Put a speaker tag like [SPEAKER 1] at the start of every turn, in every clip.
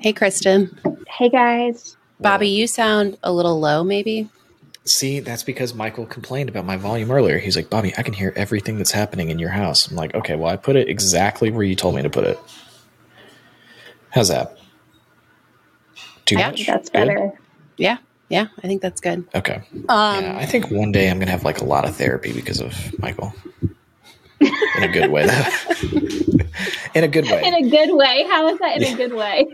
[SPEAKER 1] Hey, Kristin.
[SPEAKER 2] Hey, guys.
[SPEAKER 1] Bobby, you sound a little low, maybe.
[SPEAKER 3] See, that's because Michael complained about my volume earlier. He's like, Bobby, I can hear everything that's happening in your house. I'm like, okay, well, I put it exactly where you told me to put it. How's that? Too
[SPEAKER 1] Yeah,
[SPEAKER 3] much?
[SPEAKER 2] That's
[SPEAKER 3] Good?
[SPEAKER 2] better.
[SPEAKER 1] Yeah, yeah, I think that's good.
[SPEAKER 3] Okay.
[SPEAKER 1] Um,
[SPEAKER 3] yeah, I think one day I'm gonna have like a lot of therapy because of Michael. In a good way, though. in a good way.
[SPEAKER 2] In a good way. How is that in a good way?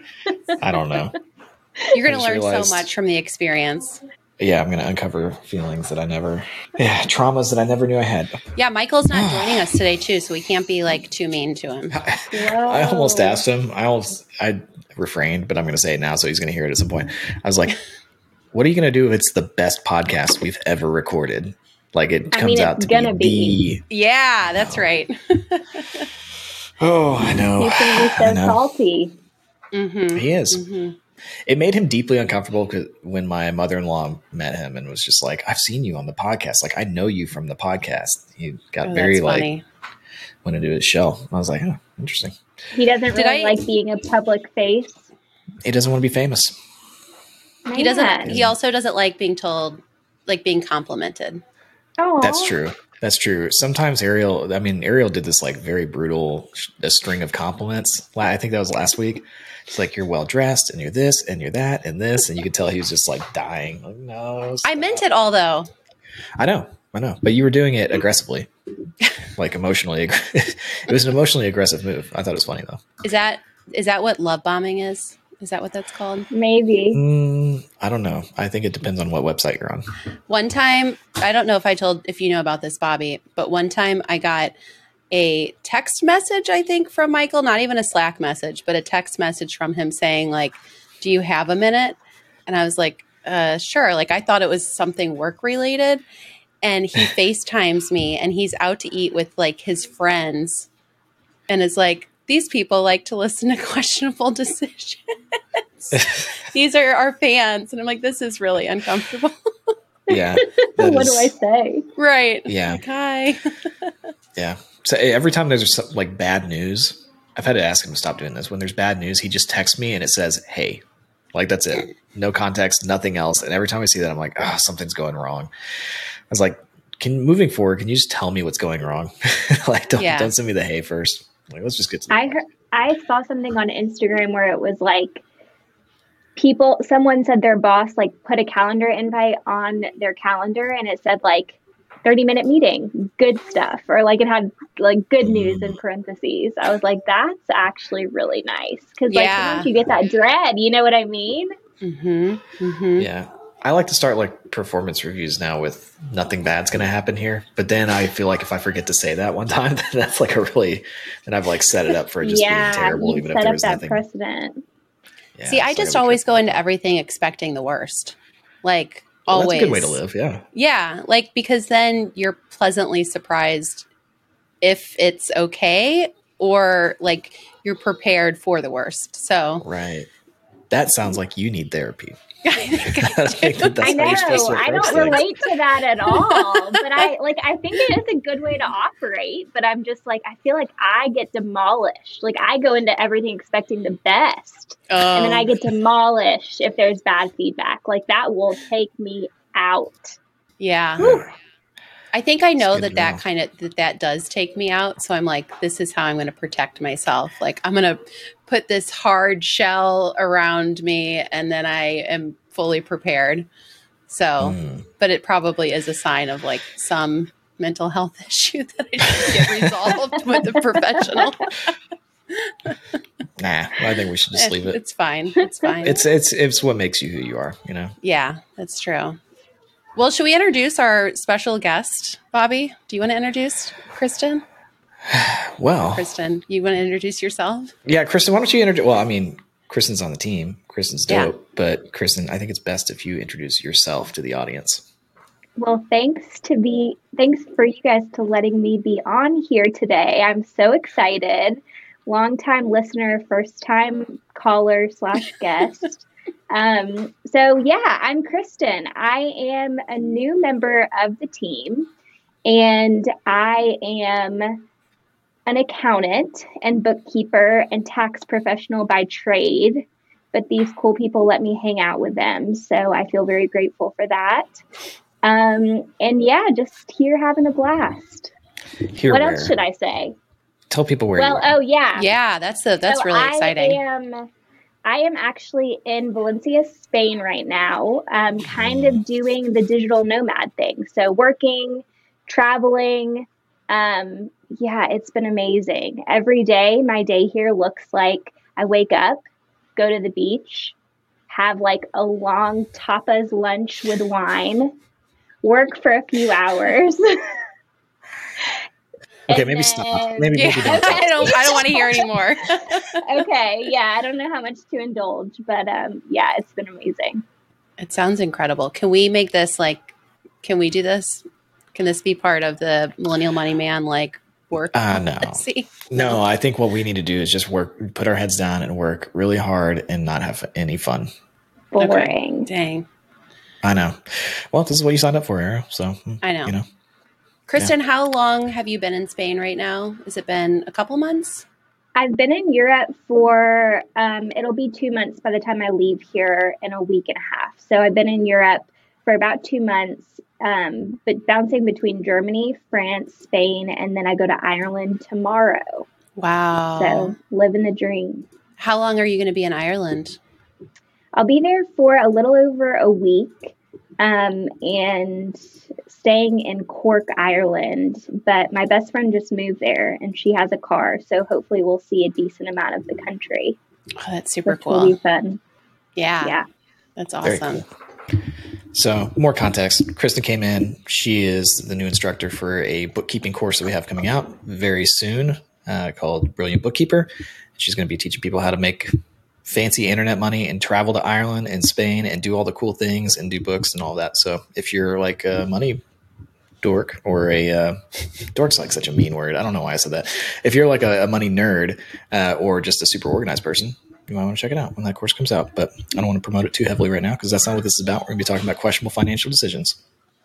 [SPEAKER 3] I don't know.
[SPEAKER 1] You're going to learn
[SPEAKER 3] realized-
[SPEAKER 1] so much from the experience.
[SPEAKER 3] Yeah, I'm gonna uncover feelings that I never, yeah, traumas that I never knew I had.
[SPEAKER 1] Yeah, Michael's not joining us today, too, so we can't be like too mean to him.
[SPEAKER 3] I almost asked him. I almost I refrained, but I'm going to say it now, so he's going to hear it at some point. I was like, "What are you going to do if it's the best podcast we've ever recorded? Like it
[SPEAKER 2] I
[SPEAKER 3] comes
[SPEAKER 2] mean,
[SPEAKER 3] out
[SPEAKER 2] it's
[SPEAKER 3] to
[SPEAKER 2] gonna
[SPEAKER 3] be,
[SPEAKER 1] Yeah, that's right.
[SPEAKER 3] oh, I know,
[SPEAKER 2] He's going be so
[SPEAKER 3] know.
[SPEAKER 2] salty.
[SPEAKER 1] hmm
[SPEAKER 3] he is.
[SPEAKER 1] hmm
[SPEAKER 3] It made him deeply uncomfortable 'cause- when my mother-in-law met him and was just like, "I've seen you on the podcast. Like I know you from the podcast." He got
[SPEAKER 1] Oh,
[SPEAKER 3] very like
[SPEAKER 1] funny.
[SPEAKER 3] went into his shell. I was like, "Oh, interesting."
[SPEAKER 2] He doesn't
[SPEAKER 1] Did
[SPEAKER 2] really
[SPEAKER 1] I-
[SPEAKER 2] like being a public face.
[SPEAKER 3] He doesn't want to be famous.
[SPEAKER 1] He doesn't, he also doesn't like being told, like being complimented.
[SPEAKER 3] That's true. That's true. Sometimes Ariel, I mean, Ariel did this like very brutal a string of compliments. I think that was last week. It's like you're well dressed and you're this and you're that and this, and you could tell he was just like dying. Like, no,
[SPEAKER 1] I meant it all, though.
[SPEAKER 3] I know, I know, but you were doing it aggressively, like emotionally. it was an emotionally aggressive move. I thought it was funny though.
[SPEAKER 1] Is that is that what love bombing is? Is that what that's called?
[SPEAKER 2] Maybe.
[SPEAKER 3] Mm, I don't know. I think it depends on what website you're on.
[SPEAKER 1] One time, I don't know if I told if you know about this, Bobby, but one time I got a text message, I think, from Michael, not even a Slack message, but a text message from him saying, like, do you have a minute? And I was like, uh, sure. Like I thought it was something work related. And he FaceTimes me and he's out to eat with like his friends and is like, these people like to listen to questionable decisions. These are our fans. And I'm like, this is really uncomfortable.
[SPEAKER 3] Yeah. that
[SPEAKER 2] what
[SPEAKER 3] is-
[SPEAKER 2] do I say?
[SPEAKER 1] right.
[SPEAKER 3] Yeah.
[SPEAKER 1] Like, hi.
[SPEAKER 3] Yeah. So eh, every time there's some, like bad news, I've had to ask him to stop doing this. When there's bad news, he just texts me and it says, "Hey," like that's it, no context, nothing else. And every time I see that, I'm like, "Ah, something's going wrong." I was like, "Can moving forward, can you just tell me what's going wrong? like, don't
[SPEAKER 1] Yeah.
[SPEAKER 3] don't send me the hey first. Like, let's just get to. The
[SPEAKER 2] I heard, I saw something on Instagram where it was like people someone said their boss like put a calendar invite on their calendar and it said like 30 minute meeting good stuff or like it had like good news in parentheses i was like that's actually really nice because like
[SPEAKER 1] Yeah.
[SPEAKER 2] sometimes you get that dread you know what i mean
[SPEAKER 1] Mm-hmm. Mm-hmm.
[SPEAKER 3] Yeah. I like to start like performance reviews now with nothing bad's going to happen here. But then I feel like if I forget to say that one time, then that's like a really, and I've like set it up for it just
[SPEAKER 2] yeah
[SPEAKER 3] being terrible,
[SPEAKER 2] you
[SPEAKER 3] even if
[SPEAKER 2] set
[SPEAKER 3] there
[SPEAKER 2] up
[SPEAKER 3] was
[SPEAKER 2] that
[SPEAKER 3] nothing.
[SPEAKER 2] precedent
[SPEAKER 3] Yeah,
[SPEAKER 1] See, I just always
[SPEAKER 3] careful.
[SPEAKER 1] go into everything expecting the worst. Like
[SPEAKER 3] Well,
[SPEAKER 1] always.
[SPEAKER 3] That's a good way to live. Yeah.
[SPEAKER 1] Yeah, like because then you're pleasantly surprised if it's okay or like you're prepared for the worst. So
[SPEAKER 3] Right. That sounds like you need therapy.
[SPEAKER 1] I think I
[SPEAKER 3] I think that that's
[SPEAKER 2] I
[SPEAKER 3] how you're supposed
[SPEAKER 2] know. I don't
[SPEAKER 3] things.
[SPEAKER 2] relate to that at all. but I like I think it is a good way to operate, but I'm just like I feel like I get demolished. Like I go into everything expecting the best. And then I
[SPEAKER 1] Um,
[SPEAKER 2] get demolished if there's bad feedback. Like that will take me out.
[SPEAKER 1] yeah.
[SPEAKER 3] Yeah.
[SPEAKER 1] I think I know that that kind of that that does take me out. So I'm like, this is how I'm going to protect myself. Like I'm going to put this hard shell around me, and then I am fully prepared. So,
[SPEAKER 3] Mm.
[SPEAKER 1] but it probably is a sign of like some mental health issue that I should get resolved with a professional.
[SPEAKER 3] Nah, I think we should just leave it.
[SPEAKER 1] It's fine. It's fine.
[SPEAKER 3] It's it's it's what makes you who you are, you know.
[SPEAKER 1] yeah, that's true. Well, should we introduce our special guest, Bobby? Do you want to introduce Kristin?
[SPEAKER 3] Well,
[SPEAKER 1] Kristin, you want to introduce yourself?
[SPEAKER 3] yeah, Kristin, why don't you introduce? Well, I mean, Kristin's on the team. Kristin's
[SPEAKER 1] Yeah.
[SPEAKER 3] dope, but Kristin, I think it's best if you introduce yourself to the audience.
[SPEAKER 2] Well, thanks to be thanks for you guys to letting me be on here today. I'm so excited. Long time listener, first time caller slash guest. um, so yeah, I'm Kristin. I am a new member of the team, and I am an accountant and bookkeeper and tax professional by trade. but these cool people let me hang out with them. So I feel very grateful for that. Um, and yeah, just here having a blast.
[SPEAKER 3] Here,
[SPEAKER 2] what
[SPEAKER 3] where?
[SPEAKER 2] else should I say?
[SPEAKER 3] Tell people where.
[SPEAKER 2] Well,
[SPEAKER 3] you are.
[SPEAKER 2] oh yeah,
[SPEAKER 1] Yeah, that's the that's
[SPEAKER 2] So
[SPEAKER 1] really exciting.
[SPEAKER 2] I am, I am actually in Valencia, Spain right now, um, kind of doing the digital nomad thing. So working, traveling. Um, yeah, it's been amazing. Every day, my day here looks like I wake up, go to the beach, have like a long tapas lunch with wine, work for a few hours.
[SPEAKER 3] okay,
[SPEAKER 2] and
[SPEAKER 3] maybe stop. Maybe,
[SPEAKER 1] yeah,
[SPEAKER 3] maybe don't.
[SPEAKER 1] I don't I don't want to hear anymore.
[SPEAKER 2] okay, yeah, I don't know how much to indulge, but um, yeah, it's been amazing.
[SPEAKER 1] it sounds incredible. Can we make this like can we do this? Can this be part of the Millennial Money Man like work?
[SPEAKER 3] Uh, no.
[SPEAKER 1] See?
[SPEAKER 3] No, I think what we need to do is just work, put our heads down and work really hard and not have any fun.
[SPEAKER 2] Boring.
[SPEAKER 1] Dang.
[SPEAKER 3] I know. Well, this is what you signed up for, Ariel. So mm,
[SPEAKER 1] I know.
[SPEAKER 3] You know,
[SPEAKER 1] Kristin, how long have you been in Spain right now? Has it been a couple months?
[SPEAKER 2] I've been in Europe for um, it'll be two months by the time I leave here in a week and a half. So I've been in Europe for about two months, um, but bouncing between Germany, France, Spain, and then I go to Ireland tomorrow.
[SPEAKER 1] Wow.
[SPEAKER 2] So living the dream.
[SPEAKER 1] how long are you going to be in Ireland?
[SPEAKER 2] I'll be there for a little over a week um, and staying in Cork, Ireland. But my best friend just moved there and she has a car. So hopefully we'll see a decent amount of the country.
[SPEAKER 1] Oh, that's super
[SPEAKER 2] Which will be
[SPEAKER 1] cool.
[SPEAKER 2] fun.
[SPEAKER 1] Yeah,
[SPEAKER 2] Yeah.
[SPEAKER 1] that's
[SPEAKER 3] very
[SPEAKER 1] awesome.
[SPEAKER 3] cool. So, more context. Kristin came in. She is the new instructor for a bookkeeping course that we have coming out very soon uh, called Brilliant Bookkeeper. She's going to be teaching people how to make fancy internet money and travel to Ireland and Spain and do all the cool things and do books and all that. So, if you're like a money dork or a uh, dork's like such a mean word. I don't know why I said that. If you're like a, a money nerd uh, or just a super organized person, you might want to check it out when that course comes out. But I don't want to promote it too heavily right now because that's not what this is about. We're going to be talking about questionable financial decisions.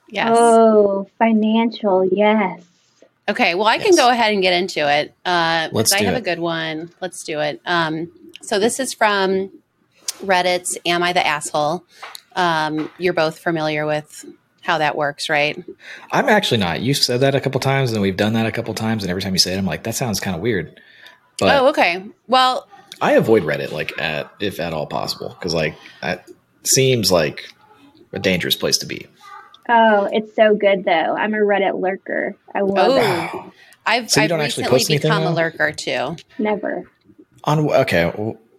[SPEAKER 1] Yes.
[SPEAKER 2] Oh, financial, yes.
[SPEAKER 1] Okay, well, I can go ahead and get into it. Uh, 'cause
[SPEAKER 3] Let's
[SPEAKER 1] I have
[SPEAKER 3] it.
[SPEAKER 1] a good one. Let's do it. Um, so this is from Reddit's "Am I the Asshole?" Um, you're both familiar with how that works, right?
[SPEAKER 3] I'm actually not. You've said that a couple times, and we've done that a couple times, and every time you say it, I'm like, that sounds kind of weird. But
[SPEAKER 1] oh, okay. Well,
[SPEAKER 3] I avoid Reddit, like at if at all possible, because like that seems like a dangerous place to be.
[SPEAKER 2] Oh, it's so good though. I'm a Reddit lurker. I love
[SPEAKER 1] Oh.
[SPEAKER 2] it.
[SPEAKER 3] Wow.
[SPEAKER 1] I've,
[SPEAKER 3] So you
[SPEAKER 1] I've
[SPEAKER 3] don't actually
[SPEAKER 1] recently
[SPEAKER 3] post anything
[SPEAKER 1] become a lurker too.
[SPEAKER 2] Never.
[SPEAKER 3] On okay,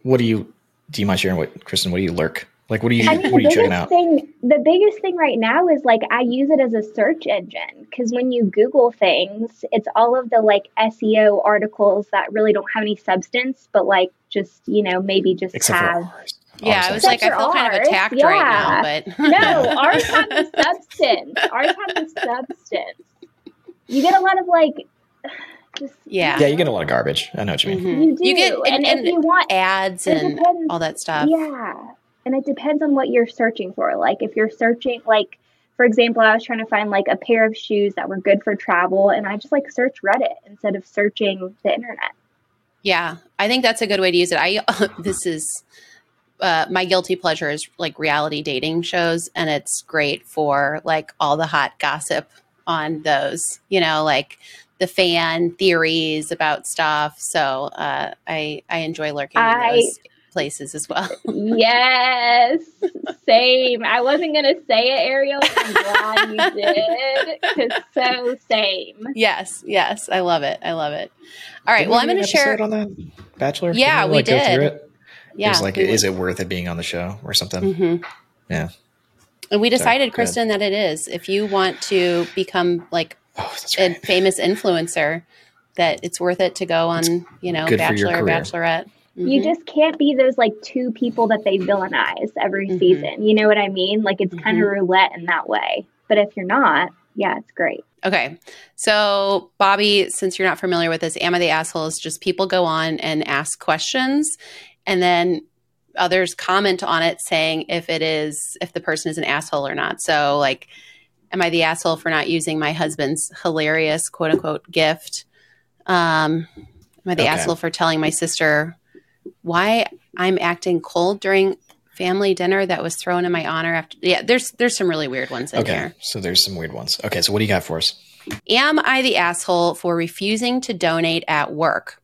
[SPEAKER 3] what do you do? You mind sharing what Kristin? What do you lurk? Like, what are you
[SPEAKER 2] I mean,
[SPEAKER 3] what are you
[SPEAKER 2] the
[SPEAKER 3] checking
[SPEAKER 2] biggest
[SPEAKER 3] out?
[SPEAKER 2] thing, the biggest thing right now is like I use it as a search engine because when you Google things, it's all of the like SEO articles that really don't have any substance, but like just you know maybe just
[SPEAKER 3] Except
[SPEAKER 2] have.
[SPEAKER 3] for ours.
[SPEAKER 1] Yeah,
[SPEAKER 3] Ours
[SPEAKER 1] I was like, I feel
[SPEAKER 2] for
[SPEAKER 1] kind of
[SPEAKER 2] ours,
[SPEAKER 1] attacked right now, but
[SPEAKER 2] No, ours have the substance. Ours have the substance. You get a lot of like, just
[SPEAKER 1] Yeah.
[SPEAKER 3] yeah, you get a lot of garbage. I know what you mean.
[SPEAKER 1] Mhm.
[SPEAKER 2] You do,
[SPEAKER 1] You get- and-
[SPEAKER 2] and,
[SPEAKER 1] and
[SPEAKER 2] if you want
[SPEAKER 1] ads and
[SPEAKER 2] depends.
[SPEAKER 1] all that stuff.
[SPEAKER 2] Yeah. And it depends on what you're searching for. Like if you're searching like for example, I was trying to find like a pair of shoes that were good for travel and I just like search Reddit instead of searching the internet.
[SPEAKER 1] Yeah, I think that's a good way to use it. I this is uh, my guilty pleasure is like reality dating shows, and it's great for like all the hot gossip on those. You know, like the fan theories about stuff. So uh, I I enjoy lurking in
[SPEAKER 2] I-
[SPEAKER 1] those places as well.
[SPEAKER 2] yes. Same. I wasn't gonna say it, Ariel. but I'm glad you did. Cause so same.
[SPEAKER 1] yes, yes, I love it. I love it. All right,
[SPEAKER 3] Didn't
[SPEAKER 1] well, I'm
[SPEAKER 3] do
[SPEAKER 1] going
[SPEAKER 3] an
[SPEAKER 1] to share.
[SPEAKER 3] episode on that Bachelor.
[SPEAKER 1] Yeah,
[SPEAKER 3] Didn't
[SPEAKER 1] we
[SPEAKER 3] like, go through
[SPEAKER 1] did.
[SPEAKER 3] It?
[SPEAKER 1] Yeah,
[SPEAKER 3] it was like,
[SPEAKER 1] we
[SPEAKER 3] is it worth it being on the show or something?
[SPEAKER 1] hmm
[SPEAKER 3] Yeah.
[SPEAKER 1] And we decided,
[SPEAKER 3] go ahead.
[SPEAKER 1] Kristin, that it is. If you want to become like
[SPEAKER 3] Oh, that's
[SPEAKER 1] a famous influencer that it's worth it to go on, you know,
[SPEAKER 3] good for your
[SPEAKER 1] Bachelor or
[SPEAKER 3] career.
[SPEAKER 1] Bachelorette.
[SPEAKER 2] You just can't be those like two people that they villainize every
[SPEAKER 1] Mhm.
[SPEAKER 2] season. You know what I mean? Like it's kind of roulette in that way. But if you're not, yeah, it's great.
[SPEAKER 1] okay. So, Bobby, since you're not familiar with this, Am I the Asshole is just people go on and ask questions and then others comment on it saying if it is, if the person is an asshole or not. So, like, am I the asshole for not using my husband's hilarious quote unquote gift? Um, am I the
[SPEAKER 3] Okay.
[SPEAKER 1] asshole for telling my sister why I'm acting cold during family dinner that was thrown in my honor after yeah there's there's some really weird ones in
[SPEAKER 3] Okay,
[SPEAKER 1] here
[SPEAKER 3] so there's some weird ones. Okay, so what do you got for us?
[SPEAKER 1] am i the asshole for refusing to donate at work?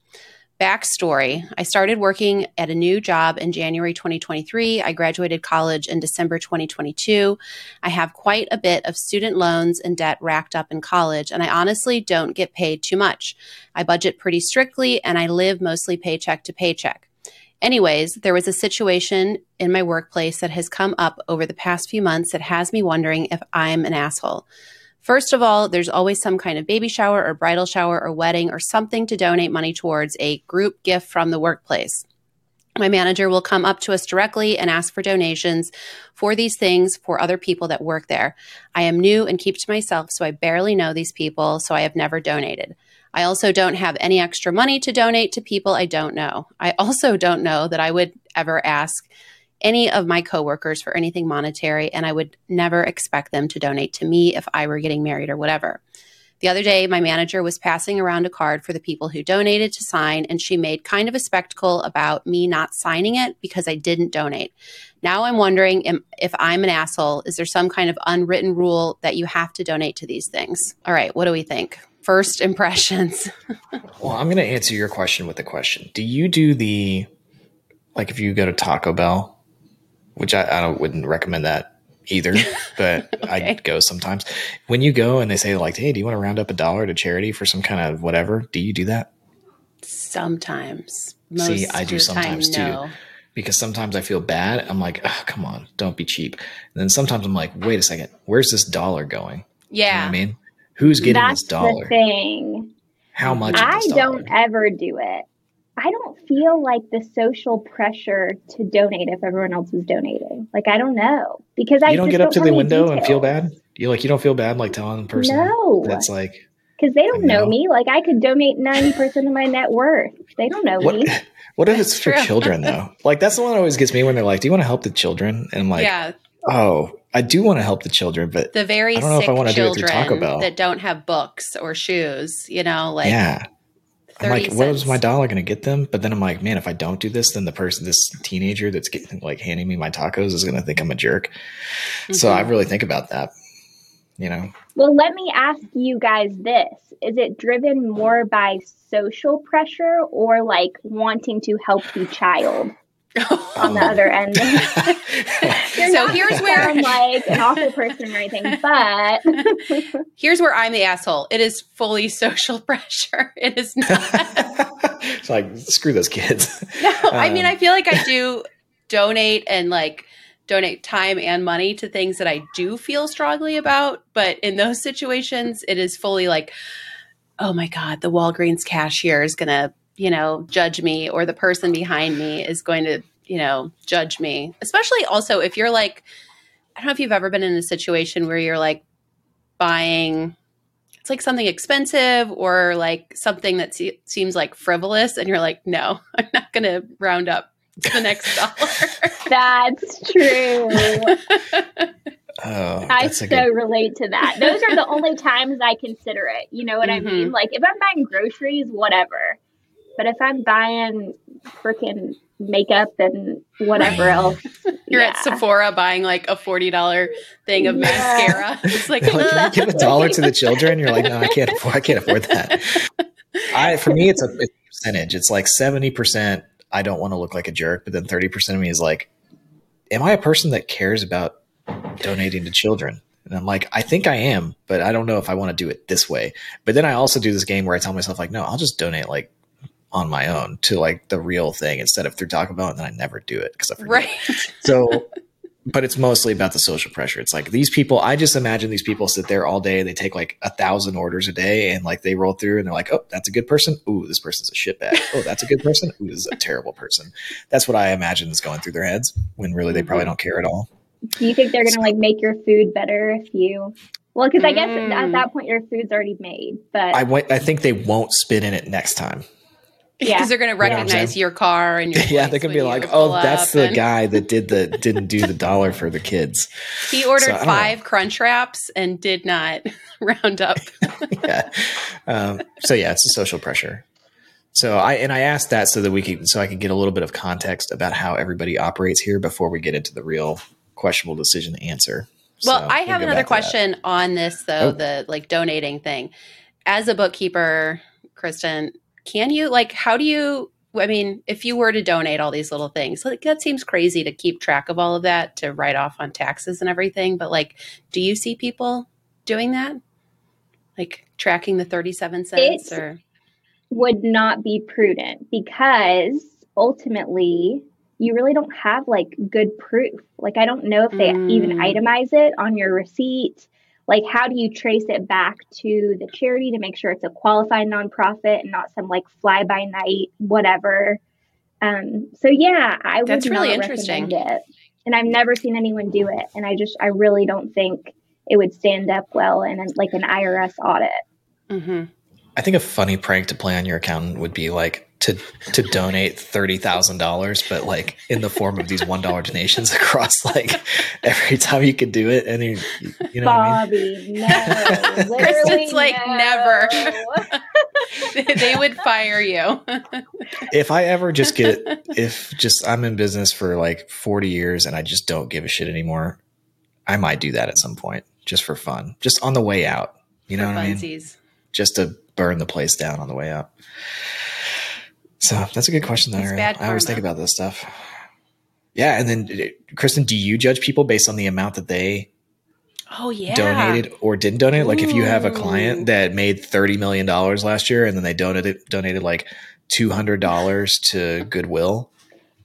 [SPEAKER 1] Backstory i started working at a new job in january 2023 i graduated college in december 2022 i have quite a bit of student loans and debt racked up in college and i honestly don't get paid too much. I budget pretty strictly and i live mostly paycheck to paycheck Anyways, there was a situation in my workplace that has come up over the past few months that has me wondering if I'm an asshole. First of all, there's always some kind of baby shower or bridal shower or wedding or something to donate money towards a group gift from the workplace. My manager will come up to us directly and ask for donations for these things for other people that work there. I am new and keep to myself, so I barely know these people, so I have never donated. I also don't have any extra money to donate to people I don't know. I also don't know that I would ever ask any of my coworkers for anything monetary, and I would never expect them to donate to me if I were getting married or whatever. The other day, my manager was passing around a card for the people who donated to sign, and she made kind of a spectacle about me not signing it because I didn't donate. Now I'm wondering if I'm an asshole. Is there some kind of unwritten rule that you have to donate to these things? All right, what do we think? First impressions.
[SPEAKER 3] Well, I'm going to answer your question with a question. Do you do the like if you go to Taco Bell, which I, I don't, wouldn't recommend that either, but
[SPEAKER 1] Okay.
[SPEAKER 3] I go sometimes. When you go and they say like, "Hey, do you want to round up a dollar to charity for some kind of whatever?" Do you do that?
[SPEAKER 1] Sometimes. Most
[SPEAKER 3] See, I do
[SPEAKER 1] the time,
[SPEAKER 3] sometimes too.
[SPEAKER 1] no.
[SPEAKER 3] Because sometimes I feel bad. I'm like, oh, "Come on, don't be cheap." And then sometimes I'm like, "Wait a second, where's this dollar going?" You know
[SPEAKER 1] Yeah.
[SPEAKER 3] what I mean? Who's getting
[SPEAKER 2] That's
[SPEAKER 3] this dollar?
[SPEAKER 2] the thing.
[SPEAKER 3] How much?
[SPEAKER 2] I
[SPEAKER 3] of this
[SPEAKER 2] don't ever do it. I don't feel like the social pressure to donate if everyone else is donating. Like I don't know because I
[SPEAKER 3] don't get up to the
[SPEAKER 2] any
[SPEAKER 3] window and feel bad. You like you don't feel bad like telling the person
[SPEAKER 2] No,
[SPEAKER 3] that's like
[SPEAKER 2] because they don't know
[SPEAKER 3] No.
[SPEAKER 2] me. Like I could donate ninety percent of my net worth. They don't know
[SPEAKER 3] what
[SPEAKER 2] me.
[SPEAKER 3] what if it's for children though? Like that's the one that always gets me when they're like, "Do you want to help the children?" And I'm like,
[SPEAKER 1] yeah.
[SPEAKER 3] "Oh, I do want to help the children, but
[SPEAKER 1] The very
[SPEAKER 3] I don't know if I wanna do it through
[SPEAKER 1] children
[SPEAKER 3] Taco Bell.
[SPEAKER 1] that don't have books or shoes, you know, like
[SPEAKER 3] yeah." I'm
[SPEAKER 1] 30
[SPEAKER 3] like, what is
[SPEAKER 1] cents.
[SPEAKER 3] my dollar going to get them? But then I'm like, man, if I don't do this, then the person, this teenager that's getting like handing me my tacos is going to think I'm a jerk. So
[SPEAKER 1] Mhm.
[SPEAKER 3] I really think about that. You know,
[SPEAKER 2] Well, let me ask you guys this: Is it driven more by social pressure or like wanting to help the child on the
[SPEAKER 3] Um,
[SPEAKER 2] other end? You're
[SPEAKER 1] So
[SPEAKER 2] not
[SPEAKER 1] here's where
[SPEAKER 2] I'm like an awful person or anything, but
[SPEAKER 1] Here's where I'm the asshole. It is fully social pressure. It is not.
[SPEAKER 3] it's like screw those kids.
[SPEAKER 1] No, I mean,
[SPEAKER 3] Um,
[SPEAKER 1] I feel like I do donate and like donate time and money to things that I do feel strongly about. But in those situations, it is fully like, oh my God, the Walgreens cashier is going to, you know, judge me, or the person behind me is going to, you know, judge me. Especially also if you're like, I don't know if you've ever been in a situation where you're like buying it's like something expensive or like something that se- seems like frivolous and you're like no i'm not going to round up to the next dollar
[SPEAKER 2] that's true.
[SPEAKER 3] Oh,
[SPEAKER 2] I
[SPEAKER 3] that's
[SPEAKER 2] so
[SPEAKER 3] good.
[SPEAKER 2] relate to that. Those are the only times I consider it. You know what I
[SPEAKER 1] Mhm.
[SPEAKER 2] mean? Like if I'm buying groceries, whatever. But if I'm buying freaking makeup and whatever
[SPEAKER 3] Right.
[SPEAKER 2] else,
[SPEAKER 1] you're
[SPEAKER 2] yeah.
[SPEAKER 1] at sephora buying like a $40 thing of
[SPEAKER 2] Yeah.
[SPEAKER 1] mascara it's like,
[SPEAKER 3] Like, can
[SPEAKER 1] ugh.
[SPEAKER 3] you give a dollar to the children? You're like, no, I can't afford. I can't afford that. I for me, it's a, it's a percentage. It's like seventy percent. I don't want to look like a jerk, but then thirty percent of me is like, am I a person that cares about donating to children? And I'm like, I think I am, but I don't know if I want to do it this way. But then I also do this game where I tell myself like, no, I'll just donate like on my own to like the real thing instead of through Taco Bell, and then I never do it because I forget.
[SPEAKER 1] right
[SPEAKER 3] So, but it's mostly about the social pressure. It's like these people, I just imagine these people sit there all day. They take like a thousand orders a day and like they roll through and they're like, oh, that's a good person. Ooh, this person's a shitbag. Oh, that's a good person. Ooh, this is a terrible person. That's what I imagine is going through their heads when really they probably don't care at all.
[SPEAKER 2] do you think they're gonna like make your food better if you? Well, because I guess
[SPEAKER 1] Mm.
[SPEAKER 2] at that point your food's already made. But
[SPEAKER 3] I went, I think they won't spit in it next time.
[SPEAKER 1] Because
[SPEAKER 2] Yeah.
[SPEAKER 1] they're going to
[SPEAKER 3] know what I'm
[SPEAKER 1] recognize
[SPEAKER 3] saying?
[SPEAKER 1] your car and your
[SPEAKER 3] yeah, they're going
[SPEAKER 1] to
[SPEAKER 3] be like, oh, that's the
[SPEAKER 1] and-
[SPEAKER 3] guy that did the, didn't do the dollar for the kids.
[SPEAKER 1] he ordered
[SPEAKER 3] So, I don't know.
[SPEAKER 1] five crunch wraps and did not round up
[SPEAKER 3] yeah. Um, so yeah, it's a social pressure. So I and I asked that so that we can so I can get a little bit of context about how everybody operates here before we get into the real questionable decision answer.
[SPEAKER 1] Well,
[SPEAKER 3] So
[SPEAKER 1] I
[SPEAKER 3] we'll
[SPEAKER 1] have another
[SPEAKER 3] back to that.
[SPEAKER 1] question on this though,
[SPEAKER 3] Oh.
[SPEAKER 1] the like donating thing. As a bookkeeper, Kristin, can you like how do you I mean, if you were to donate all these little things, like that seems crazy to keep track of all of that to write off on taxes and everything, but like do you see people doing that? Like tracking the 37 cents
[SPEAKER 2] It's-
[SPEAKER 1] or
[SPEAKER 2] would not be prudent because ultimately you really don't have like good proof. Like I don't know if they even
[SPEAKER 1] Mm.
[SPEAKER 2] itemize it on your receipt. Like how do you trace it back to the charity to make sure it's a qualified nonprofit and not some like fly by night whatever. Um so yeah, I would
[SPEAKER 1] That's really interesting.
[SPEAKER 2] recommend it. And I've never seen anyone do it and I just I really don't think it would stand up well in like an IRS audit.
[SPEAKER 1] Mhm.
[SPEAKER 3] I think a funny prank to play on your accountant would be like to to donate thirty thousand dollars, but like in the form of these one dollar donations across like every time you could do it, and you, you know what I mean.
[SPEAKER 2] Bobby, no. Literally
[SPEAKER 1] Kristin's like,
[SPEAKER 2] no.
[SPEAKER 1] never. they would fire you.
[SPEAKER 3] If I ever just get if just I'm in business for like forty years and I just don't give a shit anymore, I might do that at some point just for fun, just on the way out. You know
[SPEAKER 1] For
[SPEAKER 3] what I mean? Just to burn the place down on the way out. So that's a good question, though.
[SPEAKER 1] It's
[SPEAKER 3] Ariel.
[SPEAKER 1] bad
[SPEAKER 3] I always think about this stuff. Yeah, and then Kristin, do you judge people based on the amount that they
[SPEAKER 1] Oh yeah.
[SPEAKER 3] donated or didn't donate? Like if you have a client that made thirty million dollars last year and then they donated donated like two hundred dollars to Goodwill.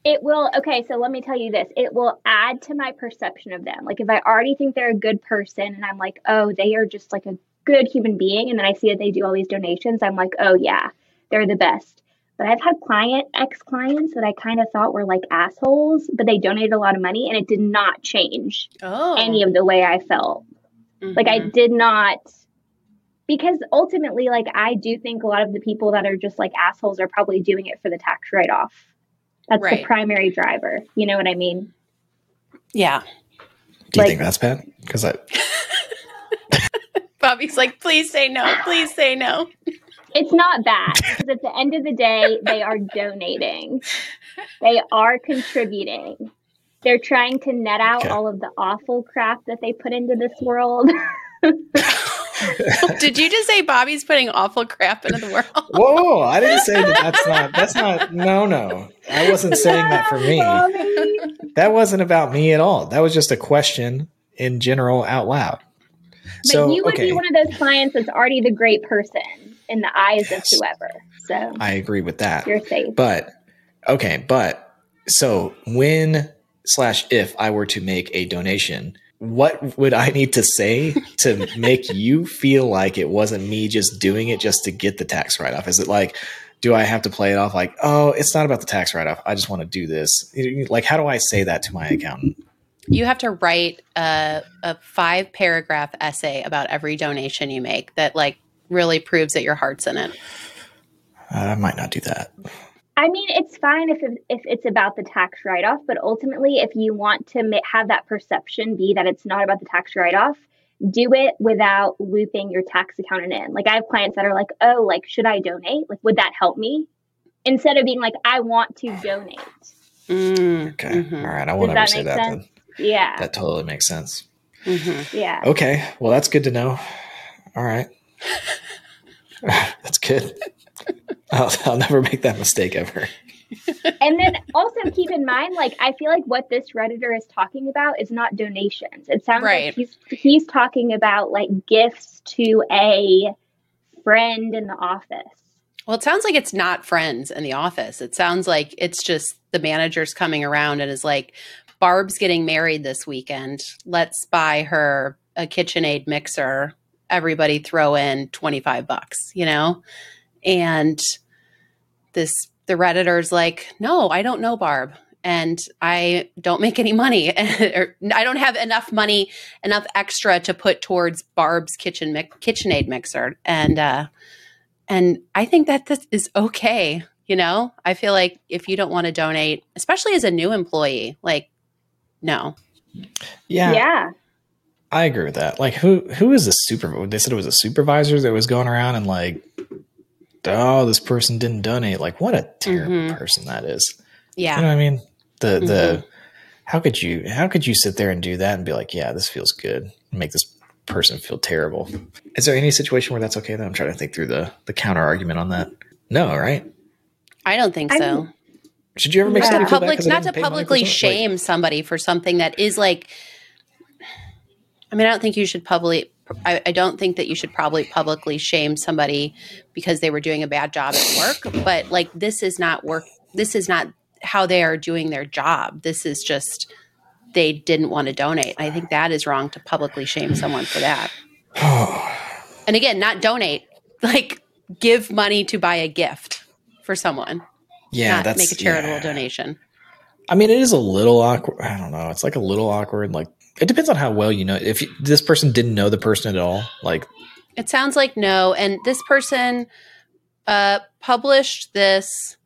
[SPEAKER 2] It will, okay, so let me tell you this. It will add to my perception of them. Like, if I already think they're a good person and I'm like, oh, they are just like a good human being, and then I see that they do all these donations, I'm like, oh, yeah, they're the best. But I've had client, ex clients that I kind of thought were like assholes, but they donated a lot of money and it did not change
[SPEAKER 1] Oh.
[SPEAKER 2] any of the way I felt. Like I
[SPEAKER 1] Mhm.
[SPEAKER 2] did not because ultimately like I do think a lot of the people that are just like assholes are probably doing it for the tax write off. That's
[SPEAKER 1] Right.
[SPEAKER 2] the primary driver. You know what I mean?
[SPEAKER 1] Yeah.
[SPEAKER 3] Do you
[SPEAKER 2] Like-
[SPEAKER 3] think that's bad? Because I
[SPEAKER 1] Bobby's like, please say no. Please say no.
[SPEAKER 2] It's not bad because at the end of the day they are donating. They are contributing. They're trying to net out
[SPEAKER 3] Okay.
[SPEAKER 2] all of the awful crap that they put into this world.
[SPEAKER 1] Did you just say Bobby's putting awful crap into the world?
[SPEAKER 3] whoa, I didn't say that. That's not. That's not. No, no, I wasn't saying that for me.
[SPEAKER 2] Bobby.
[SPEAKER 3] That wasn't about me at all. That was just a question in general out loud.
[SPEAKER 2] But
[SPEAKER 3] so
[SPEAKER 2] you would
[SPEAKER 3] okay,
[SPEAKER 2] be one of those clients that's already the great person in the eyes
[SPEAKER 3] Yes.
[SPEAKER 2] of whoever. So
[SPEAKER 3] I agree with that.
[SPEAKER 2] you're safe.
[SPEAKER 3] But okay, but so when slash if I were to make a donation, what would I need to say to make you feel like it wasn't me just doing it just to get the tax write off? Is it like, do I have to play it off like, oh, it's not about the tax write off. I just want to do this. Like, how do I say that to my accountant?
[SPEAKER 1] You have to write a, a five paragraph essay about every donation you make that like really proves that your heart's in it.
[SPEAKER 3] Uh, I might not do that.
[SPEAKER 2] I mean, it's fine if it, if it's about the tax write off, but ultimately, if you want to ma- have that perception be that it's not about the tax write off, do it without looping your tax accountant in. Like I have clients that are like, "Oh, like should I donate? Like would that help me?" Instead of being like, "I want to donate."
[SPEAKER 1] Mm,
[SPEAKER 3] Okay.
[SPEAKER 1] Mhm.
[SPEAKER 3] All right. I won't
[SPEAKER 2] Does
[SPEAKER 3] ever
[SPEAKER 2] that
[SPEAKER 3] say that
[SPEAKER 2] sense?
[SPEAKER 3] then.
[SPEAKER 2] Yeah,
[SPEAKER 3] That totally makes sense.
[SPEAKER 1] mhm.
[SPEAKER 2] yeah.
[SPEAKER 3] Okay. Well, that's good to know. All right. that's good. I'll, I'll never make that mistake ever.
[SPEAKER 2] And then also keep in mind, like I feel like what this redditor is talking about is not donations. It sounds
[SPEAKER 1] Right.
[SPEAKER 2] like he's he's talking about like gifts to a friend in the office.
[SPEAKER 1] Well, it sounds like it's not friends in the office. It sounds like it's just the manager's coming around and is like, Barb's getting married this weekend. Let's buy her a KitchenAid mixer. Everybody throw in 25 bucks, you know? And this, the Redditor's like, no, I don't know Barb. And I don't make any money. or I don't have enough money, enough extra to put towards Barb's kitchen mi- KitchenAid mixer. And, uh, and I think that this is okay. You know, I feel like if you don't want to donate, especially as a new employee, like, no.
[SPEAKER 3] Yeah,
[SPEAKER 2] yeah.
[SPEAKER 3] I agree with that. Like, who who is the super? They said it was a supervisor that was going around and like oh, this person didn't donate. Like, what a terrible
[SPEAKER 1] Mhm.
[SPEAKER 3] person that is.
[SPEAKER 1] Yeah.
[SPEAKER 3] You know what I mean? The
[SPEAKER 1] Mhm.
[SPEAKER 3] the how could you how could you sit there and do that and be like, yeah, this feels good, make this person feel terrible? Is there any situation where that's okay? Though I'm trying to think through the the counter argument on that. No, right?
[SPEAKER 1] I don't think
[SPEAKER 2] I
[SPEAKER 1] so.
[SPEAKER 2] mean,
[SPEAKER 3] Should you ever make
[SPEAKER 2] Yeah.
[SPEAKER 3] somebody
[SPEAKER 1] public not to
[SPEAKER 3] pay money for
[SPEAKER 1] publicly
[SPEAKER 3] something? Like,
[SPEAKER 1] shame somebody for something that is like i mean i don't think you should publicly I, I don't think that you should probably publicly shame somebody because they were doing a bad job at work but like this is not work this is not how they are doing their job this is just they didn't want to donate i think that is wrong to publicly shame someone for that and again not donate like give money to buy a gift for someone
[SPEAKER 3] yeah,
[SPEAKER 1] not
[SPEAKER 3] that's
[SPEAKER 1] make a charitable
[SPEAKER 3] yeah.
[SPEAKER 1] donation
[SPEAKER 3] I mean, it is a little awkward. I don't know. It's like a little awkward. Like it depends on how well you know. If you, this person didn't know the person at all, like
[SPEAKER 1] It sounds like no. And this person uh, published this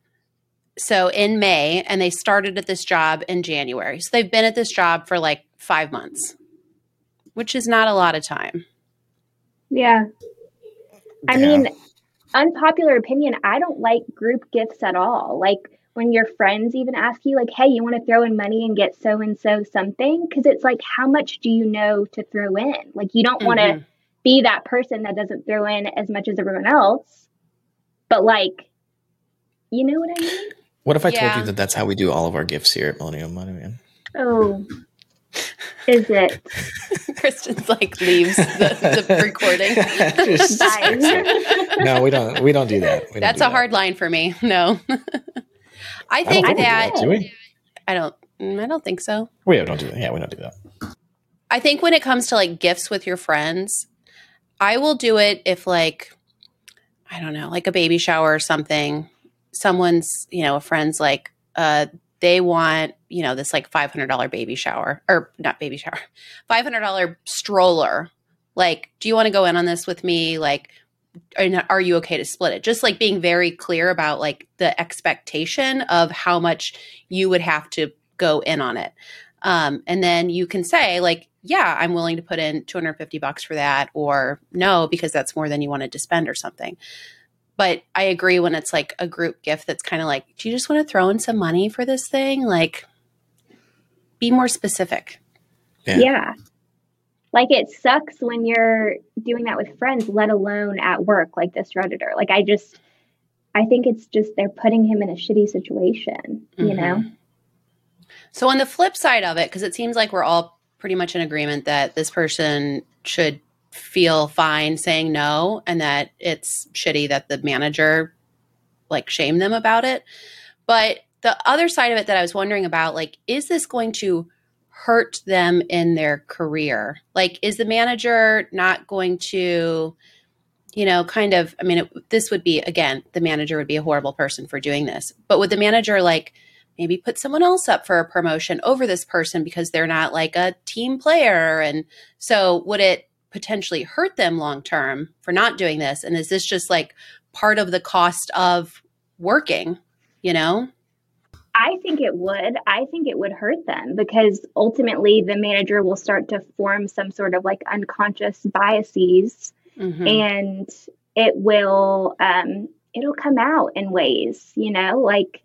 [SPEAKER 1] so in May, and they started at this job in January. So they've been at this job for like five months, which is not a lot of time.
[SPEAKER 2] yeah. I
[SPEAKER 3] yeah.
[SPEAKER 2] mean, unpopular opinion, I don't like group gifts at all. Like when your friends even ask you, like, hey, you want to throw in money and get so and so something? Because it's like, how much do you know to throw in? Like, you don't want to
[SPEAKER 1] mm-hmm.
[SPEAKER 2] be that person that doesn't throw in as much as everyone else. But, like, you know what I mean?
[SPEAKER 3] what if I told you that that's how we do all of our gifts here at Millennial Money Man?
[SPEAKER 2] Oh, is it?
[SPEAKER 1] Kristin's like leaves the, the recording.
[SPEAKER 3] Just- no, we don't. We don't do that. We don't
[SPEAKER 1] That's
[SPEAKER 3] do
[SPEAKER 1] a
[SPEAKER 3] that.
[SPEAKER 1] hard line for me. No. I
[SPEAKER 3] I
[SPEAKER 1] think
[SPEAKER 3] think we do
[SPEAKER 1] that
[SPEAKER 3] that, do we?
[SPEAKER 1] I don't mm, I don't think so.
[SPEAKER 3] We don't do that. Yeah, we don't do that.
[SPEAKER 1] I think when it comes to like gifts with your friends, I will do it if like I don't know, like a baby shower or something. Someone's, you know, a friend's like uh they want, you know, this like $500 baby shower or not baby shower. $500 stroller. Like, do you want to go in on this with me? Like are, are you okay to split it? Just like being very clear about like the expectation of how much you would have to go in on it. Um, and then you can say like, yeah, I'm willing to put in 250 bucks for that, or no, because that's more than you wanted to spend or something. But I agree when it's like a group gift that's kind of like, do you just want to throw in some money for this thing? Like, be more specific.
[SPEAKER 3] Yeah.
[SPEAKER 2] Yeah. Like it sucks when you're doing that with friends, let alone at work, like this Redditor. Like I just, I think it's just they're putting him in a shitty situation, you
[SPEAKER 1] Mhm.
[SPEAKER 2] know?
[SPEAKER 1] So on the flip side of it, because it seems like we're all pretty much in agreement that this person should feel fine saying no, and that it's shitty that the manager like shame them about it. But the other side of it that I was wondering about, like, is this going to hurt them in their career? Like, is the manager not going to, you know, kind of? I mean, it, this would be again, the manager would be a horrible person for doing this, but would the manager like? maybe put someone else up for a promotion over this person because they're not like a team player. And so would it potentially hurt them long term for not doing this? And is this just like part of the cost of working, you know?
[SPEAKER 2] I think it would. I think it would hurt them because ultimately the manager will start to form some sort of like unconscious biases
[SPEAKER 1] Mhm.
[SPEAKER 2] and it will um it'll come out in ways you know like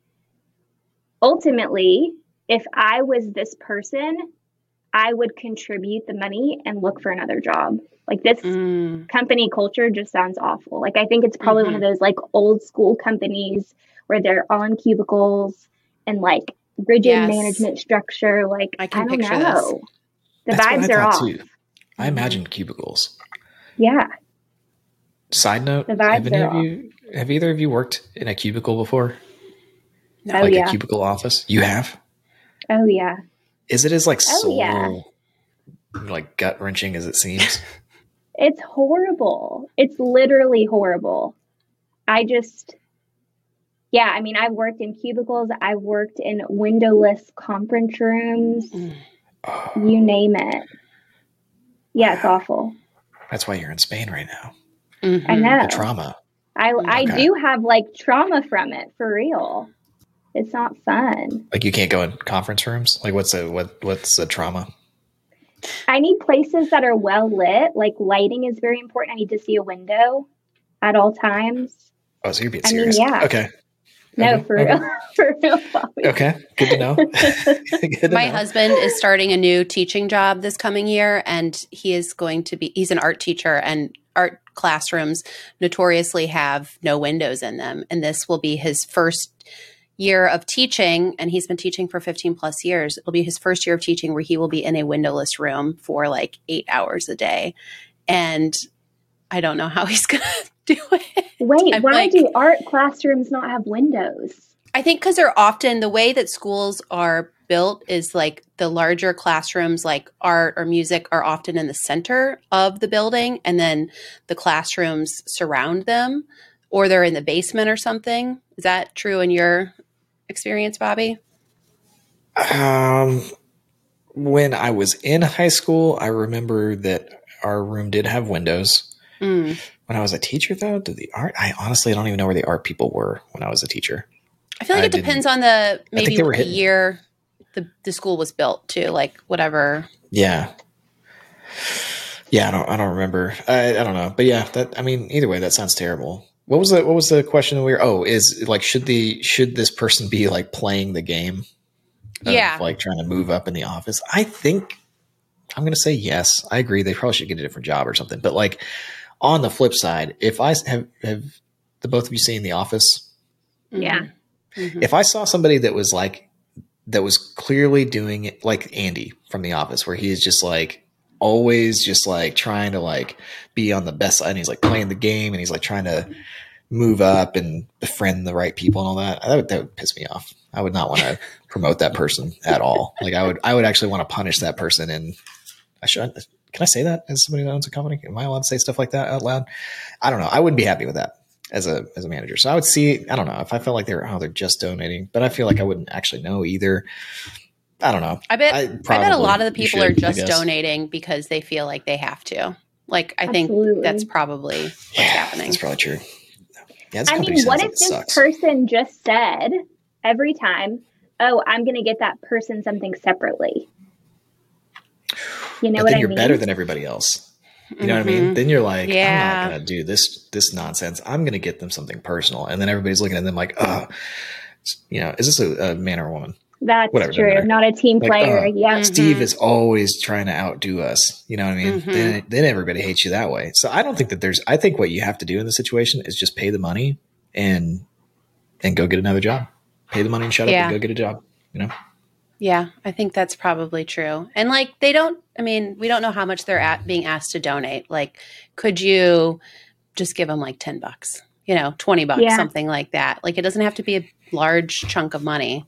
[SPEAKER 2] ultimately if i was this person i would contribute the money and look for another job like this
[SPEAKER 1] Mm.
[SPEAKER 2] company culture just sounds awful like i think it's probably one of those like old school companies where they're all in cubicles and like rigid
[SPEAKER 1] Yes.
[SPEAKER 2] management structure like
[SPEAKER 1] I
[SPEAKER 2] i,
[SPEAKER 1] can
[SPEAKER 2] don't
[SPEAKER 1] picture
[SPEAKER 2] know
[SPEAKER 1] this.
[SPEAKER 2] the
[SPEAKER 3] That's
[SPEAKER 2] vibes are
[SPEAKER 3] thought,
[SPEAKER 2] off
[SPEAKER 3] too. I imagined cubicles.
[SPEAKER 2] yeah
[SPEAKER 3] Side note:
[SPEAKER 2] The vibes
[SPEAKER 3] Have any
[SPEAKER 2] are
[SPEAKER 3] of you? Have either of you worked in a cubicle before?
[SPEAKER 2] oh
[SPEAKER 3] like
[SPEAKER 2] yeah
[SPEAKER 3] a cubicle office? You have?
[SPEAKER 2] oh yeah
[SPEAKER 3] Is it as like
[SPEAKER 2] Oh,
[SPEAKER 3] soul,
[SPEAKER 2] yeah.
[SPEAKER 3] like gut wrenching as it seems?
[SPEAKER 2] It's horrible. It's literally horrible. I just, yeah, I mean, I've worked in cubicles, I've worked in windowless conference rooms.
[SPEAKER 3] Oh,
[SPEAKER 2] you name it. Yeah, it's awful.
[SPEAKER 3] that's why you're in Spain right now.
[SPEAKER 1] Mhm.
[SPEAKER 2] I know.
[SPEAKER 3] The trauma.
[SPEAKER 2] I, I do have like trauma from it for real. It's not fun.
[SPEAKER 3] Like you can't go in conference rooms. Like what's a what? What's the trauma?
[SPEAKER 2] I need places that are well lit. Like lighting is very important. I need to see a window at all times.
[SPEAKER 3] Oh, so you're being
[SPEAKER 2] I mean, yeah.
[SPEAKER 3] Okay.
[SPEAKER 2] No,
[SPEAKER 3] Okay,
[SPEAKER 2] for
[SPEAKER 3] okay.
[SPEAKER 2] real. For real, Bobby.
[SPEAKER 3] Okay. Good to know. Good to
[SPEAKER 1] My
[SPEAKER 3] know.
[SPEAKER 1] husband is starting a new teaching job this coming year, and he is going to be, he's an art teacher, and art classrooms notoriously have no windows in them. And this will be his first year of teaching, and he's been teaching for 15 plus years. It'll be his first year of teaching where he will be in a windowless room for like eight hours a day. And I don't know how he's going to do it.
[SPEAKER 2] Wait,
[SPEAKER 1] I'm
[SPEAKER 2] why
[SPEAKER 1] like-
[SPEAKER 2] do art classrooms not have windows?
[SPEAKER 1] I think because they're often the way that schools are built is like the larger classrooms, like art or music, are often in the center of the building, and then the classrooms surround them, or they're in the basement or something. Is that true in your experience, Bobby?
[SPEAKER 3] Um, when I was in high school, I remember that our room did have windows.
[SPEAKER 1] Mm.
[SPEAKER 3] When I was a teacher, though, did the art? I honestly don't even know where the art people were when I was a teacher.
[SPEAKER 1] I feel like
[SPEAKER 3] I
[SPEAKER 1] it depends on the maybe the
[SPEAKER 3] hidden.
[SPEAKER 1] year the, the school was built too, like whatever.
[SPEAKER 3] Yeah, yeah. I don't. I don't remember. I, I don't know. But yeah, that. I mean, either way, that sounds terrible. What was the What was the question that we were? Oh, is like should the should this person be like playing the game?
[SPEAKER 1] Yeah.
[SPEAKER 3] like trying to move up in the office. I think I'm going to say yes. I agree. They probably should get a different job or something. But like on the flip side, if I have have the both of you seen The Office,
[SPEAKER 2] Yeah.
[SPEAKER 1] Mhm.
[SPEAKER 3] if I saw somebody that was like that was clearly doing it like Andy from The Office, where he is just like always just like trying to like be on the best side, and he's like playing the game, and he's like trying to move up and befriend the right people and all that. That would, that would piss me off. I would not want to promote that person at all. Like I would, I would actually want to punish that person. And I should. Can I say that as somebody that owns a company? Am I allowed to say stuff like that out loud? I don't know. I wouldn't be happy with that as a as a manager. So I would see. I don't know if I felt like they were oh they're just donating, but I feel like I wouldn't actually know either. I don't know.
[SPEAKER 1] I bet
[SPEAKER 3] I
[SPEAKER 1] I, bet a lot of the people
[SPEAKER 3] should,
[SPEAKER 1] are just donating because they feel like they have to. Like I think that's probably what's happening.
[SPEAKER 3] That's probably true. Yeah,
[SPEAKER 2] I mean, what if this
[SPEAKER 3] sucks.
[SPEAKER 2] person just said every time, "Oh, I'm going to get that person something separately"? You know
[SPEAKER 3] but
[SPEAKER 2] what
[SPEAKER 3] then
[SPEAKER 2] I
[SPEAKER 3] you're
[SPEAKER 2] mean?
[SPEAKER 3] better than everybody else. You know what I mean?
[SPEAKER 1] Mhm.
[SPEAKER 3] Then you're like,
[SPEAKER 1] Yeah.
[SPEAKER 3] I'm not gonna do this this nonsense. I'm gonna get them something personal, and then everybody's looking at them like, oh, you know, is this a, a man or a woman?
[SPEAKER 2] That's
[SPEAKER 3] whatever,
[SPEAKER 2] true. Not a team
[SPEAKER 3] Like,
[SPEAKER 2] player.
[SPEAKER 3] uh,
[SPEAKER 2] yeah.
[SPEAKER 3] Steve is always trying to outdo us. You know what I mean?
[SPEAKER 1] Mhm.
[SPEAKER 3] Then then everybody hates you that way. So I don't think that there's. I think what you have to do in this situation is just pay the money and and go get another job. Pay the money and shut
[SPEAKER 1] Yeah.
[SPEAKER 3] up and go get a job. You know?
[SPEAKER 1] Yeah, I think that's probably true. And like they don't I mean, we don't know how much they're at being asked to donate. Like could you just give them like 10 bucks? You know, 20 bucks,
[SPEAKER 2] Yeah.
[SPEAKER 1] something like that. Like it doesn't have to be a large chunk of money.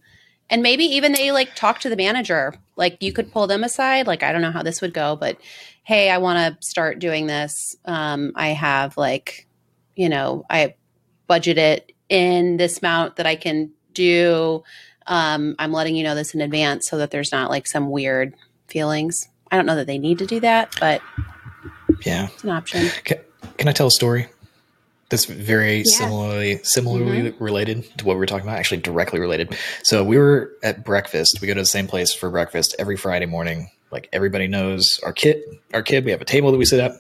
[SPEAKER 1] And maybe even they like talk to the manager. Like you could pull them aside. Like I don't know how this would go, but hey, I want to start doing this. Um I have like, you know, I budget it in this amount that I can do um, I'm letting you know this in advance so that there's not like some weird feelings. I don't know that they need to do that, but
[SPEAKER 3] Yeah.
[SPEAKER 1] it's an option.
[SPEAKER 3] Can, can I tell a story? That's very
[SPEAKER 2] Yeah.
[SPEAKER 3] similarly similarly related to what we were talking about. Actually, directly related. So we were at breakfast. We go to the same place for breakfast every Friday morning. Like everybody knows our kid. Our kid. We have a table that we sit at.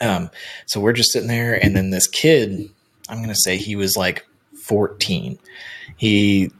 [SPEAKER 3] Um, so we're just sitting there, and then this kid. I'm going to say he was like 14. He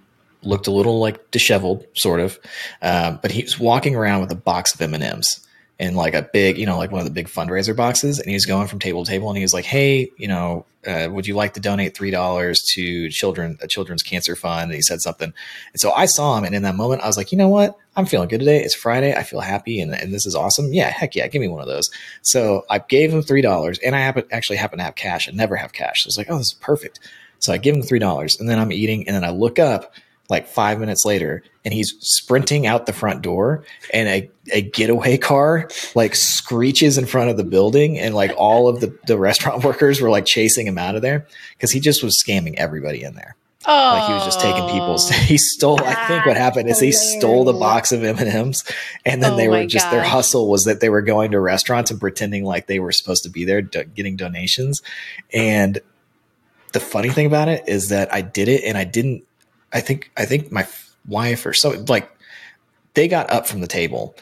[SPEAKER 3] looked a little like disheveled, sort of, uh, but he was walking around with a box of M and M's in like a big, you know, like one of the big fundraiser boxes, and he was going from table to table, and he was like, "Hey, you know, uh, would you like to donate three dollars to children a children's cancer fund?" And he said something, and so I saw him, and in that moment, I was like, "You know what? I'm feeling good today. It's Friday. I feel happy, and, and this is awesome. Yeah, heck yeah, give me one of those." So I gave him three dollars, and I happen actually happen to have cash. I never have cash. So I was like, "Oh, this is perfect." So I give him three dollars, and then I'm eating, and then I look up like five minutes later, and he's sprinting out the front door, and a, a getaway car like screeches in front of the building, and like all of the, the restaurant workers were like chasing him out of there because he just was scamming everybody in there.
[SPEAKER 1] Oh,
[SPEAKER 3] Like he was just taking people's. He stole. I think what happened is he stole the box of M and M's, and then
[SPEAKER 1] Oh
[SPEAKER 3] they were just their hustle was that they were going to restaurants and pretending like they were supposed to be there, do, getting donations. And the funny thing about it is that I did it, and I didn't. I think I think my wife or so like they got up from the table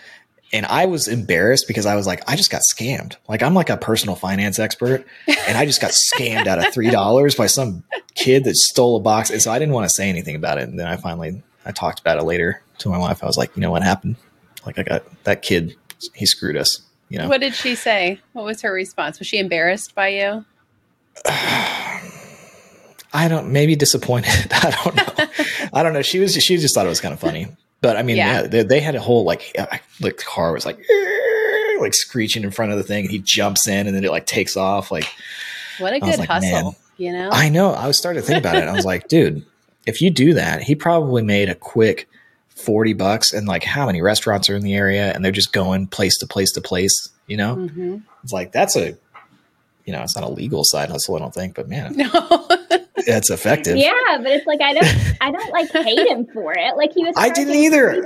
[SPEAKER 3] and I was embarrassed because I was like, I just got scammed. Like I'm like a personal finance expert, and I just got scammed out of three dollars by some kid that stole a box. And so I didn't want to say anything about it. And then I finally I talked about it later to my wife. I was like, you know what happened? Like I got that kid. He screwed us. You know.
[SPEAKER 1] What did she say? What was her response? Was she embarrassed by you?
[SPEAKER 3] I don't. Maybe disappointed. I don't know. I don't know. She was. She just thought it was kind of funny. But I mean, yeah,
[SPEAKER 1] Yeah.
[SPEAKER 3] they, they had a whole like, uh, like the car was like, like screeching in front of the thing. And he jumps in, and then it like takes off. Like
[SPEAKER 1] What a good
[SPEAKER 3] like,
[SPEAKER 1] hustle, you know?
[SPEAKER 3] I know. I was starting to think about it. I was like, dude, if you do that, he probably made a quick forty bucks. And like, how many restaurants are in the area? And they're just going place to place to place. You know,
[SPEAKER 1] hmm
[SPEAKER 3] it's like that's a, you know, it's not a legal side hustle. I don't think, but man,
[SPEAKER 1] No.
[SPEAKER 3] It's effective.
[SPEAKER 2] Yeah, but it's like I don't I don't like hate him for it. Like he was
[SPEAKER 3] I didn't either.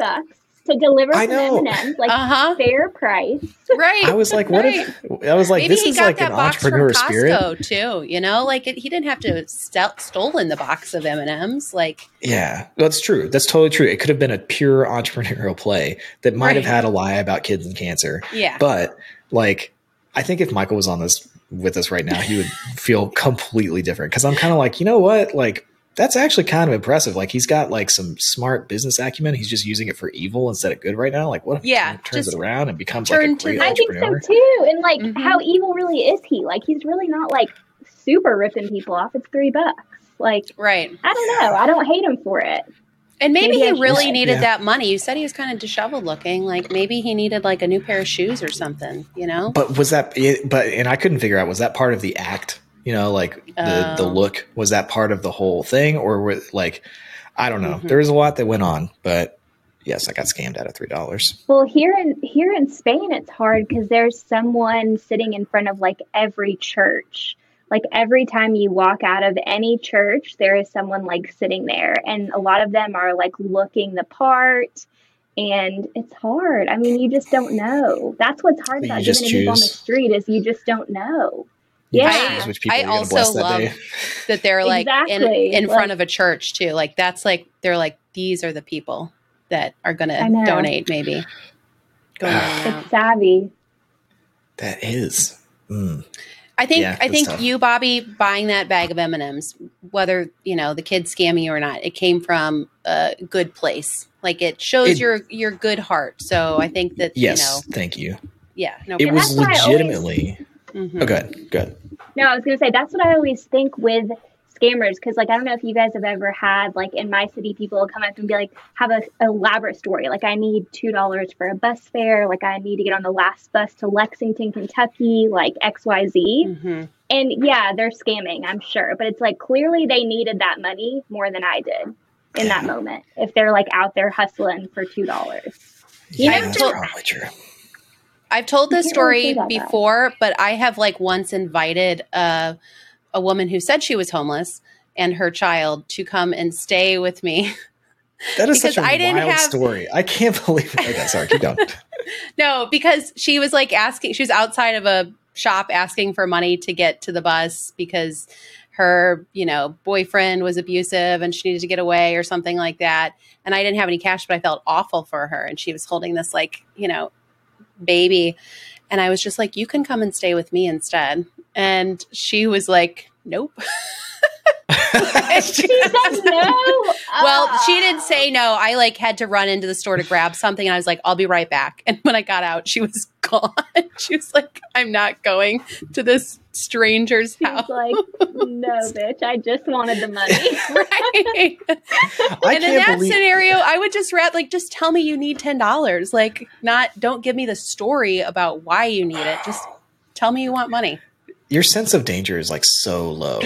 [SPEAKER 2] to deliver
[SPEAKER 3] I
[SPEAKER 2] some
[SPEAKER 3] know.
[SPEAKER 2] M&Ms, like
[SPEAKER 1] uh huh.
[SPEAKER 2] fair price.
[SPEAKER 1] Right.
[SPEAKER 3] I was like, what
[SPEAKER 1] right.
[SPEAKER 3] if I was like,
[SPEAKER 1] Maybe
[SPEAKER 3] this is like an entrepreneur spirit.
[SPEAKER 1] Costco too. You know, like it, he didn't have to sell, stolen the box of M and M's. Like,
[SPEAKER 3] Yeah, that's true. That's totally true. It could have been a pure entrepreneurial play that might have had a lie about kids and cancer.
[SPEAKER 1] yeah,
[SPEAKER 3] But like, I think if Michael was on this with us right now, he would feel completely different. Because I'm kind of like, you know what? Like, that's actually kind of impressive. Like, he's got like some smart business acumen. He's just using it for evil instead of good right now. Like, what if
[SPEAKER 1] Yeah,
[SPEAKER 3] he turns it around and becomes like a
[SPEAKER 1] turn to
[SPEAKER 3] great
[SPEAKER 1] the-
[SPEAKER 2] I think so too. And like
[SPEAKER 1] Mhm.
[SPEAKER 2] how evil really is he? Like he's really not like super ripping people off. It's three bucks. Like
[SPEAKER 1] right.
[SPEAKER 2] I don't know. I don't hate him for it.
[SPEAKER 1] And maybe,
[SPEAKER 2] Maybe I
[SPEAKER 1] he
[SPEAKER 2] should.
[SPEAKER 1] really needed
[SPEAKER 3] Yeah.
[SPEAKER 1] that money. You said he was kind of disheveled looking. Like maybe he needed like a new pair of shoes or something. You know?
[SPEAKER 3] But was that? But and I couldn't figure out was that part of the act? You know, like the the
[SPEAKER 1] Oh.
[SPEAKER 3] look was that part of the whole thing, or were like I don't know.
[SPEAKER 1] Mhm.
[SPEAKER 3] There was a lot that went on, but yes, I got scammed out of three dollars.
[SPEAKER 2] Well, here in here in Spain, it's hard because there's someone sitting in front of like every church. Like every time you walk out of any church, there is someone like sitting there, and a lot of them are like looking the part. And it's hard. I mean, you just don't know. That's what's hard
[SPEAKER 3] You
[SPEAKER 2] about
[SPEAKER 3] just
[SPEAKER 2] giving a people on the street is you just don't know.
[SPEAKER 3] You
[SPEAKER 2] Yeah.
[SPEAKER 3] choose
[SPEAKER 1] I also
[SPEAKER 3] bless that
[SPEAKER 1] love- that they're like
[SPEAKER 2] Exactly.
[SPEAKER 1] in in
[SPEAKER 2] Like-
[SPEAKER 1] front of a church too. Like that's like they're like these are the people that are going to donate. Maybe. Going in.
[SPEAKER 2] It's savvy.
[SPEAKER 3] That is. Mm.
[SPEAKER 1] I think
[SPEAKER 3] Yeah,
[SPEAKER 1] I think
[SPEAKER 3] tough.
[SPEAKER 1] you, Bobby, buying that bag of M and M's, whether you know the kids scam you or not, it came from a good place. Like it shows
[SPEAKER 3] It-
[SPEAKER 1] your your good heart. So I think that
[SPEAKER 3] Yes,
[SPEAKER 1] you know,
[SPEAKER 3] thank you.
[SPEAKER 1] yeah, no,
[SPEAKER 3] It was
[SPEAKER 2] that's why I always-
[SPEAKER 3] legitimately.
[SPEAKER 1] mhm.
[SPEAKER 3] Oh, good, good.
[SPEAKER 2] No, I was going to say that's what I always think with scammers because, like, I don't know if you guys have ever had, like, in my city, people will come up and be like, have a elaborate story. Like, I need $2 for a bus fare. Like, I need to get on the last bus to Lexington, Kentucky, like XYZ.
[SPEAKER 1] Mhm.
[SPEAKER 2] And yeah, they're scamming, I'm sure. But it's like clearly they needed that money more than I did in that moment if they're like out there hustling for $2. You
[SPEAKER 3] Yeah,
[SPEAKER 2] know,
[SPEAKER 3] that's
[SPEAKER 1] so-
[SPEAKER 3] probably true.
[SPEAKER 1] I've told this
[SPEAKER 2] can't really
[SPEAKER 1] story
[SPEAKER 2] that,
[SPEAKER 1] before, but I have like once invited a a woman who said she was homeless and her child to come and stay with me.
[SPEAKER 3] That is such a
[SPEAKER 1] I didn't
[SPEAKER 3] wild
[SPEAKER 1] have-
[SPEAKER 3] story. I can't believe it. Okay, sorry, keep going.
[SPEAKER 1] no, because she was like asking, she was outside of a shop asking for money to get to the bus because her, you know, boyfriend was abusive and she needed to get away or something like that. And I didn't have any cash, but I felt awful for her. And she was holding this, like, you know, baby. And I was just like, you can come and stay with me instead. And she was like, nope.
[SPEAKER 2] She said no.
[SPEAKER 1] Well, she didn't
[SPEAKER 2] Ah.
[SPEAKER 1] say no. I like had to run into the store to grab something and I was like, I'll be right back. And when I got out, she was gone. She was like, I'm not going to this stranger's
[SPEAKER 2] She's
[SPEAKER 1] house.
[SPEAKER 2] like, no, bitch, I just wanted the money.
[SPEAKER 1] right.
[SPEAKER 3] I
[SPEAKER 1] and in that
[SPEAKER 3] believe
[SPEAKER 1] scenario, I would just rather like just tell me you need ten dollars. Like not don't give me the story about why you need it. Just tell me you want money.
[SPEAKER 3] Your sense of danger is like so low.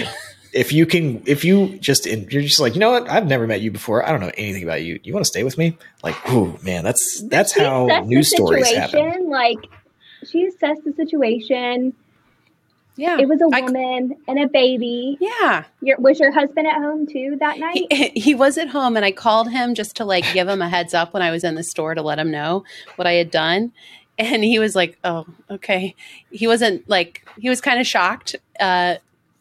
[SPEAKER 3] if you can, if you just, you're just like, you know what? I've never met you before. I don't know anything about you. You want to stay with me? Like, ooh, man, that's that's
[SPEAKER 2] She
[SPEAKER 3] how news stories happen.
[SPEAKER 2] Like, she assessed the situation.
[SPEAKER 1] Yeah.
[SPEAKER 2] It was a woman and a baby.
[SPEAKER 1] yeah.
[SPEAKER 2] Your, was your husband at home too that night?
[SPEAKER 1] He, he was at home and I called him just to like give him a heads up when I was in the store to let him know what I had done. And he was like, "Oh, okay." He wasn't like he was kind of shocked, uh,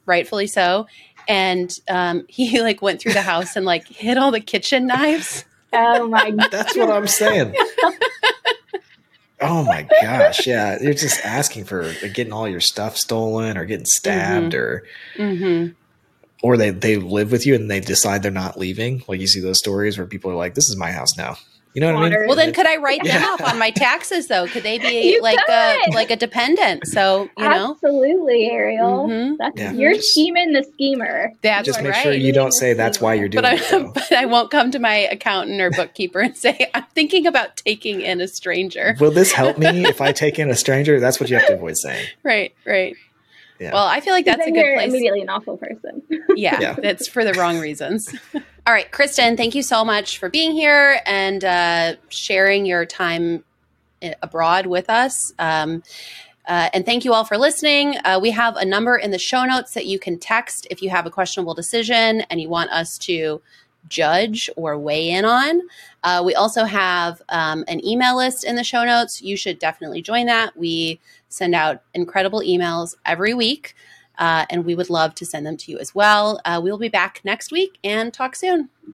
[SPEAKER 1] rightfully so. And um, he like went through the house and like hid all the kitchen knives.
[SPEAKER 2] oh my god.
[SPEAKER 3] That's what I'm saying. Oh my gosh, yeah. You're just asking for like, getting all your stuff stolen or getting stabbed or
[SPEAKER 1] hmm
[SPEAKER 3] or they they live with you and they decide they're not leaving. Like you see those stories where people are like, "This is my house now." You know what I mean?
[SPEAKER 1] Well, then could I write them
[SPEAKER 3] Yeah.
[SPEAKER 1] off on my taxes though? Could they be
[SPEAKER 2] You
[SPEAKER 1] like a like a dependent? So you know,
[SPEAKER 2] Absolutely, Ariel.
[SPEAKER 1] Mhm.
[SPEAKER 2] That's
[SPEAKER 3] Yeah.
[SPEAKER 2] you're
[SPEAKER 3] Just-
[SPEAKER 2] scheming the schemer.
[SPEAKER 1] that's
[SPEAKER 3] just make
[SPEAKER 1] right.
[SPEAKER 3] sure you don't say that's why you're doing
[SPEAKER 1] but I,
[SPEAKER 3] it.
[SPEAKER 1] but I won't come to my accountant or bookkeeper and say I'm thinking about taking in a stranger.
[SPEAKER 3] Will this help me if I take in a stranger? That's what you have to avoid saying.
[SPEAKER 1] Right, right.
[SPEAKER 3] Yeah.
[SPEAKER 1] Well, I feel like that's a
[SPEAKER 2] then
[SPEAKER 1] good
[SPEAKER 2] you're
[SPEAKER 1] place.
[SPEAKER 2] immediately an awful person.
[SPEAKER 1] Yeah,
[SPEAKER 3] Yeah.
[SPEAKER 1] that's for the wrong reasons. All right, Kristin, thank you so much for being here and uh, sharing your time abroad with us. Um, uh, and thank you all for listening. Uh, we have a number in the show notes that you can text if you have a questionable decision and you want us to judge or weigh in on. Uh, we also have um, an email list in the show notes. You should definitely join that. We send out incredible emails every week, uh, and we would love to send them to you as well. Uh, we'll be back next week and talk soon.